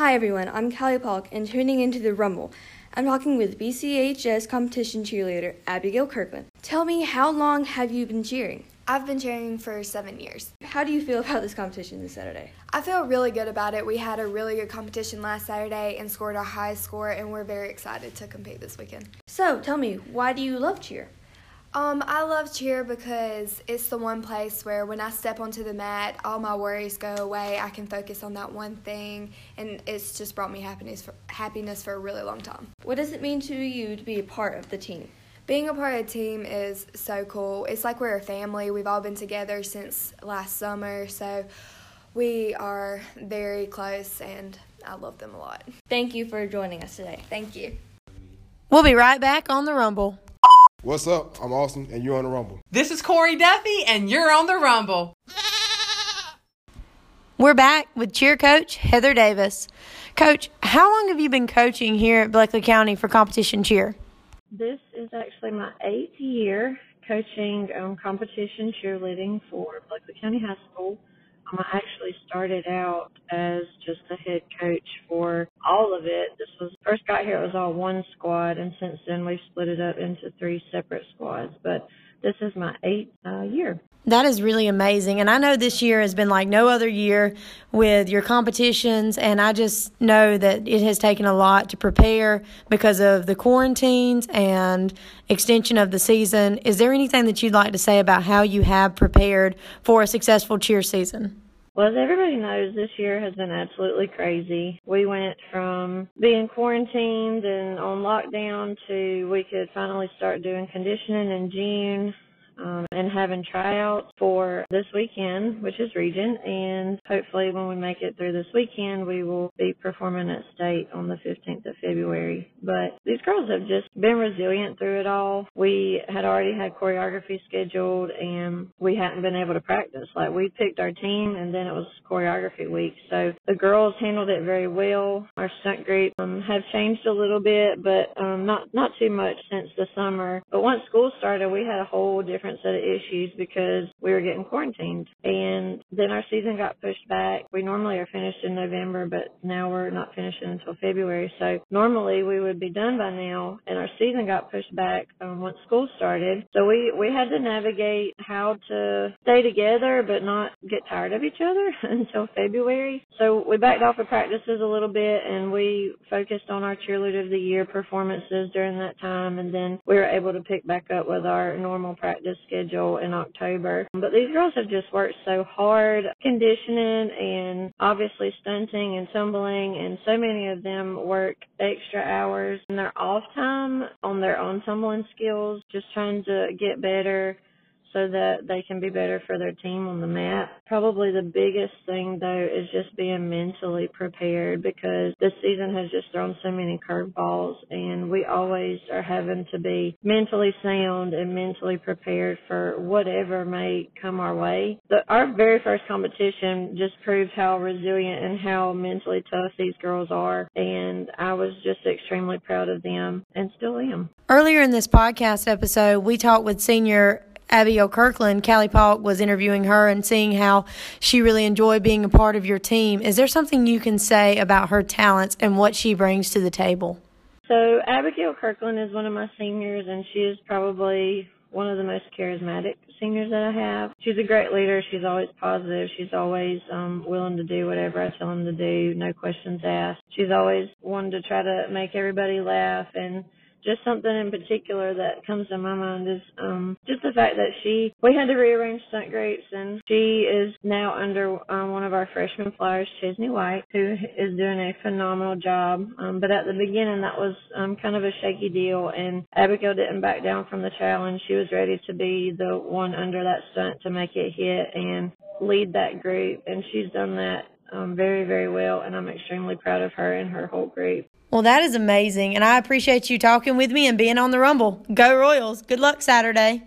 Hi everyone, I'm Callie Polk and tuning into the Rumble. I'm talking with BCHS competition cheerleader Abigail Kirkland. Tell me, how long have you been cheering? I've been cheering for seven years. How do you feel about this competition this Saturday? I feel really good about it. We had a really good competition last Saturday and scored our high score, and we're very excited to compete this weekend. So, tell me, why do you love cheer? Um, I love cheer because it's the one place where when I step onto the mat, all my worries go away. I can focus on that one thing, and it's just brought me happiness for, happiness for a really long time. What does it mean to you to be a part of the team? Being a part of a team is so cool. It's like we're a family. We've all been together since last summer, so we are very close, and I love them a lot. Thank you for joining us today. Thank you. We'll be right back on the Rumble. What's up? I'm Austin, and you're on the Rumble. This is Corey Duffy, and you're on the Rumble. We're back with cheer coach Heather Davis. Coach, how long have you been coaching here at Bleckley County for competition cheer? This is actually my eighth year coaching um, competition cheerleading for Bleckley County High School. Um, I actually started out as just the head coach for all of it. This was first got here it was all one squad, and since then we've split it up into three separate squads. But this is my eighth uh, year. That is really amazing. And I know this year has been like no other year with your competitions. And I just know that it has taken a lot to prepare because of the quarantines and extension of the season. Is there anything that you'd like to say about how you have prepared for a successful cheer season? Well, as everybody knows, this year has been absolutely crazy. We went from being quarantined and on lockdown to we could finally start doing conditioning in June um, and having tryouts for this weekend, which is region. And hopefully, when we make it through this weekend, we will be performing at state on the 15th of February. But these girls have just been resilient through it all. We had already had choreography scheduled, and we hadn't been able to practice. Like we picked our team, and then it was choreography week. So the girls handled it very well. Our stunt group um, have changed a little bit, but um, not not too much since the summer. But once school started, we had a whole different different set of issues because we were getting quarantined. And then our season got pushed back. We normally are finished in November, but now we're not finishing until February. So normally we would be done by now, and our season got pushed back um, once school started. So we we had to navigate how to stay together but not get tired of each other until February. So we backed off of practices a little bit, and we focused on our cheerleader of the year performances during that time, and then we were able to pick back up with our normal practice schedule in October. But these girls have just worked so hard conditioning and obviously stunting and tumbling, and so many of them work extra hours in their off time on their own tumbling skills, just trying to get better so that they can be better for their team on the mat. Probably the biggest thing though is just being mentally prepared because this season has just thrown so many curveballs and we always are having to be mentally sound and mentally prepared for whatever may come our way. The, our very first competition just proved how resilient and how mentally tough these girls are and I was just extremely proud of them and still am. Earlier in this podcast episode, we talked with senior Abigail Kirkland, Callie Polk was interviewing her and seeing how she really enjoyed being a part of your team. Is there something you can say about her talents and what she brings to the table? So Abigail Kirkland is one of my seniors, and she is probably one of the most charismatic seniors that I have. She's a great leader. She's always positive. She's always um, willing to do whatever I tell them to do, no questions asked. She's always wanted to try to make everybody laugh and just something in particular that comes to my mind is um just the fact that she we had to rearrange stunt groups and she is now under um, one of our freshman flyers chesney white who is doing a phenomenal job. Um but at the beginning that was um kind of a shaky deal and abigail didn't back down from the challenge. She was ready to be the one under that stunt to make it hit and lead that group and she's done that um, very, very well, and I'm extremely proud of her and her whole group. Well, that is amazing. And I appreciate you talking with me and being on the Rumble. Go Royals. Good luck Saturday.